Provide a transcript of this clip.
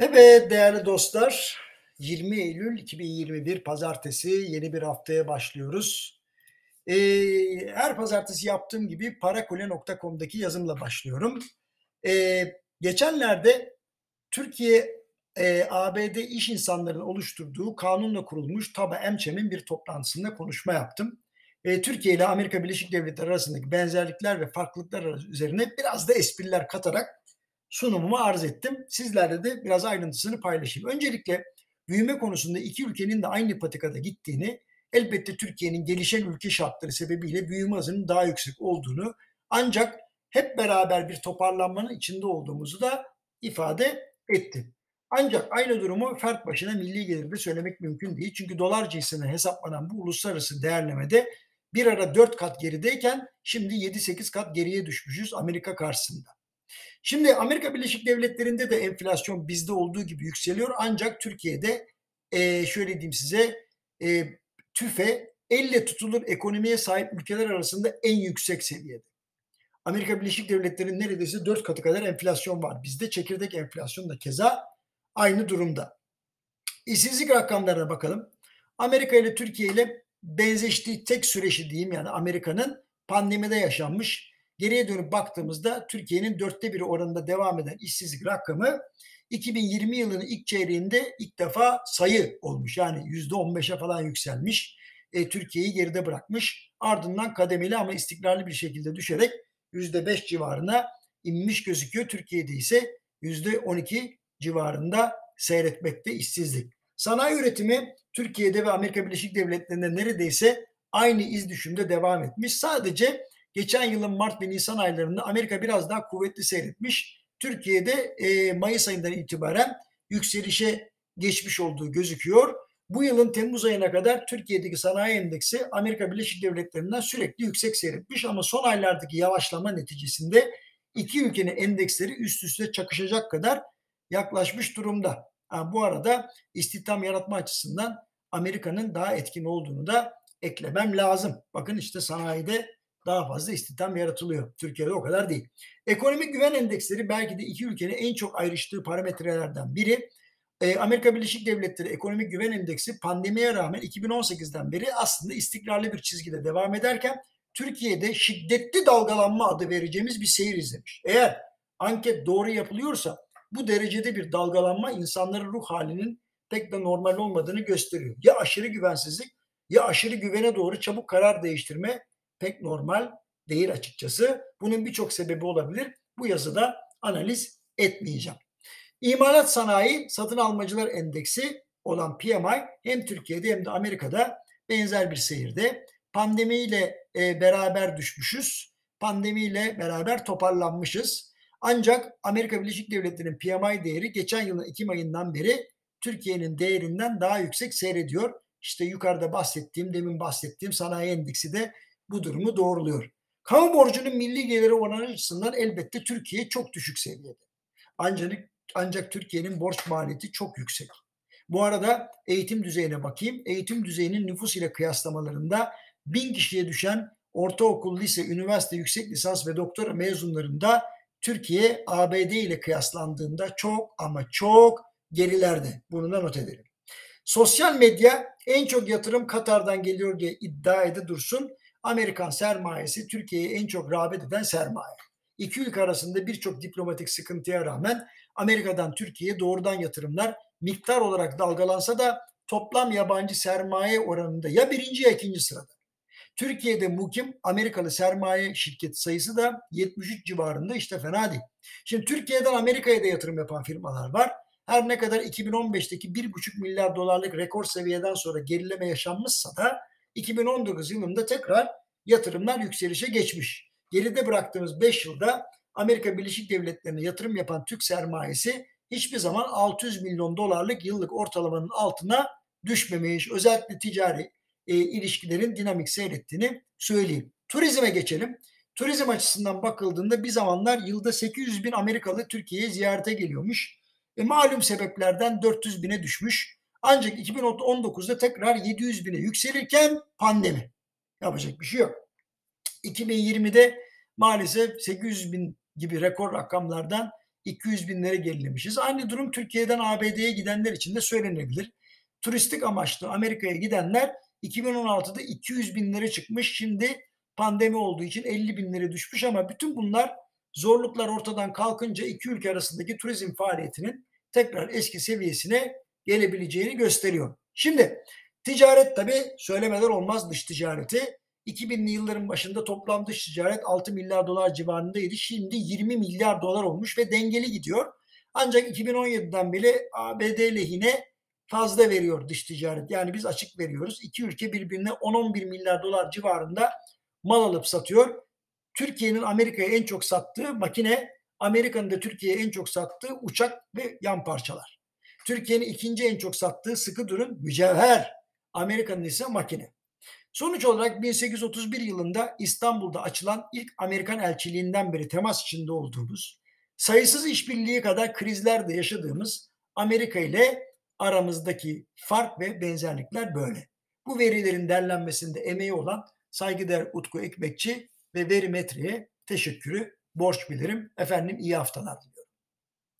Evet değerli dostlar 20 Eylül 2021 Pazartesi yeni bir haftaya başlıyoruz. Ee, her pazartesi yaptığım gibi parakule.com'daki yazımla başlıyorum. Ee, geçenlerde Türkiye e, ABD iş insanlarının oluşturduğu kanunla kurulmuş TABA EMÇEM'in bir toplantısında konuşma yaptım. E, Türkiye ile Amerika Birleşik Devletleri arasındaki benzerlikler ve farklılıklar üzerine biraz da espriler katarak sunumumu arz ettim. Sizlerle de biraz ayrıntısını paylaşayım. Öncelikle büyüme konusunda iki ülkenin de aynı patikada gittiğini, elbette Türkiye'nin gelişen ülke şartları sebebiyle büyüme hızının daha yüksek olduğunu ancak hep beraber bir toparlanmanın içinde olduğumuzu da ifade etti. Ancak aynı durumu fert başına milli gelirde söylemek mümkün değil. Çünkü dolar cinsinden hesaplanan bu uluslararası değerlemede bir ara 4 kat gerideyken şimdi 7-8 kat geriye düşmüşüz Amerika karşısında. Şimdi Amerika Birleşik Devletleri'nde de enflasyon bizde olduğu gibi yükseliyor. Ancak Türkiye'de e, şöyle diyeyim size e, tüfe elle tutulur ekonomiye sahip ülkeler arasında en yüksek seviyede. Amerika Birleşik Devletleri'nin neredeyse dört katı kadar enflasyon var. Bizde çekirdek enflasyon da keza aynı durumda. İşsizlik rakamlarına bakalım. Amerika ile Türkiye ile benzeştiği tek süreçi diyeyim yani Amerika'nın pandemide yaşanmış geriye dönüp baktığımızda Türkiye'nin dörtte biri oranında devam eden işsizlik rakamı 2020 yılının ilk çeyreğinde ilk defa sayı olmuş. Yani yüzde 15'e falan yükselmiş. E, Türkiye'yi geride bırakmış. Ardından kademeli ama istikrarlı bir şekilde düşerek yüzde 5 civarına inmiş gözüküyor. Türkiye'de ise yüzde 12 civarında seyretmekte işsizlik. Sanayi üretimi Türkiye'de ve Amerika Birleşik Devletleri'nde neredeyse aynı iz düşümde devam etmiş. Sadece Geçen yılın Mart ve Nisan aylarında Amerika biraz daha kuvvetli seyretmiş. Türkiye'de e, Mayıs ayından itibaren yükselişe geçmiş olduğu gözüküyor. Bu yılın Temmuz ayına kadar Türkiye'deki sanayi endeksi Amerika Birleşik Devletleri'nden sürekli yüksek seyretmiş ama son aylardaki yavaşlama neticesinde iki ülkenin endeksleri üst üste çakışacak kadar yaklaşmış durumda. Ha, bu arada istihdam yaratma açısından Amerika'nın daha etkin olduğunu da eklemem lazım. Bakın işte sanayide daha fazla istihdam yaratılıyor. Türkiye'de o kadar değil. Ekonomik güven endeksleri belki de iki ülkenin en çok ayrıştığı parametrelerden biri. Ee, Amerika Birleşik Devletleri Ekonomik Güven Endeksi pandemiye rağmen 2018'den beri aslında istikrarlı bir çizgide devam ederken Türkiye'de şiddetli dalgalanma adı vereceğimiz bir seyir izlemiş. Eğer anket doğru yapılıyorsa bu derecede bir dalgalanma insanların ruh halinin pek de normal olmadığını gösteriyor. Ya aşırı güvensizlik ya aşırı güvene doğru çabuk karar değiştirme pek normal değil açıkçası. Bunun birçok sebebi olabilir. Bu yazıda analiz etmeyeceğim. İmalat sanayi satın almacılar endeksi olan PMI hem Türkiye'de hem de Amerika'da benzer bir seyirde. Pandemiyle e, beraber düşmüşüz. Pandemiyle beraber toparlanmışız. Ancak Amerika Birleşik Devletleri'nin PMI değeri geçen yılın Ekim ayından beri Türkiye'nin değerinden daha yüksek seyrediyor. İşte yukarıda bahsettiğim, demin bahsettiğim sanayi endeksi de bu durumu doğruluyor. Kamu borcunun milli geliri oranı açısından elbette Türkiye çok düşük seviyede. Ancak ancak Türkiye'nin borç maliyeti çok yüksek. Bu arada eğitim düzeyine bakayım. Eğitim düzeyinin nüfus ile kıyaslamalarında bin kişiye düşen ortaokul, lise, üniversite, yüksek lisans ve doktora mezunlarında Türkiye ABD ile kıyaslandığında çok ama çok gerilerde. Bunu da not edelim. Sosyal medya en çok yatırım Katar'dan geliyor diye iddia ede dursun. Amerikan sermayesi Türkiye'ye en çok rağbet eden sermaye. İki ülke arasında birçok diplomatik sıkıntıya rağmen Amerika'dan Türkiye'ye doğrudan yatırımlar miktar olarak dalgalansa da toplam yabancı sermaye oranında ya birinci ya ikinci sırada. Türkiye'de mukim Amerikalı sermaye şirket sayısı da 73 civarında işte fena değil. Şimdi Türkiye'den Amerika'ya da yatırım yapan firmalar var. Her ne kadar 2015'teki 1,5 milyar dolarlık rekor seviyeden sonra gerileme yaşanmışsa da 2019 yılında tekrar yatırımlar yükselişe geçmiş. Geride bıraktığımız 5 yılda Amerika Birleşik Devletleri'ne yatırım yapan Türk sermayesi hiçbir zaman 600 milyon dolarlık yıllık ortalamanın altına düşmemiş. Özellikle ticari e, ilişkilerin dinamik seyrettiğini söyleyeyim. Turizme geçelim. Turizm açısından bakıldığında bir zamanlar yılda 800 bin Amerikalı Türkiye'ye ziyarete geliyormuş. E, malum sebeplerden 400 bine düşmüş. Ancak 2019'da tekrar 700 bine yükselirken pandemi. Yapacak bir şey yok. 2020'de maalesef 800 bin gibi rekor rakamlardan 200 binlere gerilemişiz. Aynı durum Türkiye'den ABD'ye gidenler için de söylenebilir. Turistik amaçlı Amerika'ya gidenler 2016'da 200 binlere çıkmış. Şimdi pandemi olduğu için 50 binlere düşmüş ama bütün bunlar zorluklar ortadan kalkınca iki ülke arasındaki turizm faaliyetinin tekrar eski seviyesine gelebileceğini gösteriyor. Şimdi ticaret tabi söylemeden olmaz dış ticareti. 2000'li yılların başında toplam dış ticaret 6 milyar dolar civarındaydı. Şimdi 20 milyar dolar olmuş ve dengeli gidiyor. Ancak 2017'den beri ABD lehine fazla veriyor dış ticaret. Yani biz açık veriyoruz. İki ülke birbirine 10-11 milyar dolar civarında mal alıp satıyor. Türkiye'nin Amerika'ya en çok sattığı makine, Amerika'nın da Türkiye'ye en çok sattığı uçak ve yan parçalar. Türkiye'nin ikinci en çok sattığı sıkı durun mücevher. Amerika'nın ise makine. Sonuç olarak 1831 yılında İstanbul'da açılan ilk Amerikan elçiliğinden beri temas içinde olduğumuz, sayısız işbirliği kadar krizlerde yaşadığımız Amerika ile aramızdaki fark ve benzerlikler böyle. Bu verilerin derlenmesinde emeği olan saygıdeğer Utku Ekmekçi ve Verimetre'ye teşekkürü borç bilirim. Efendim iyi haftalar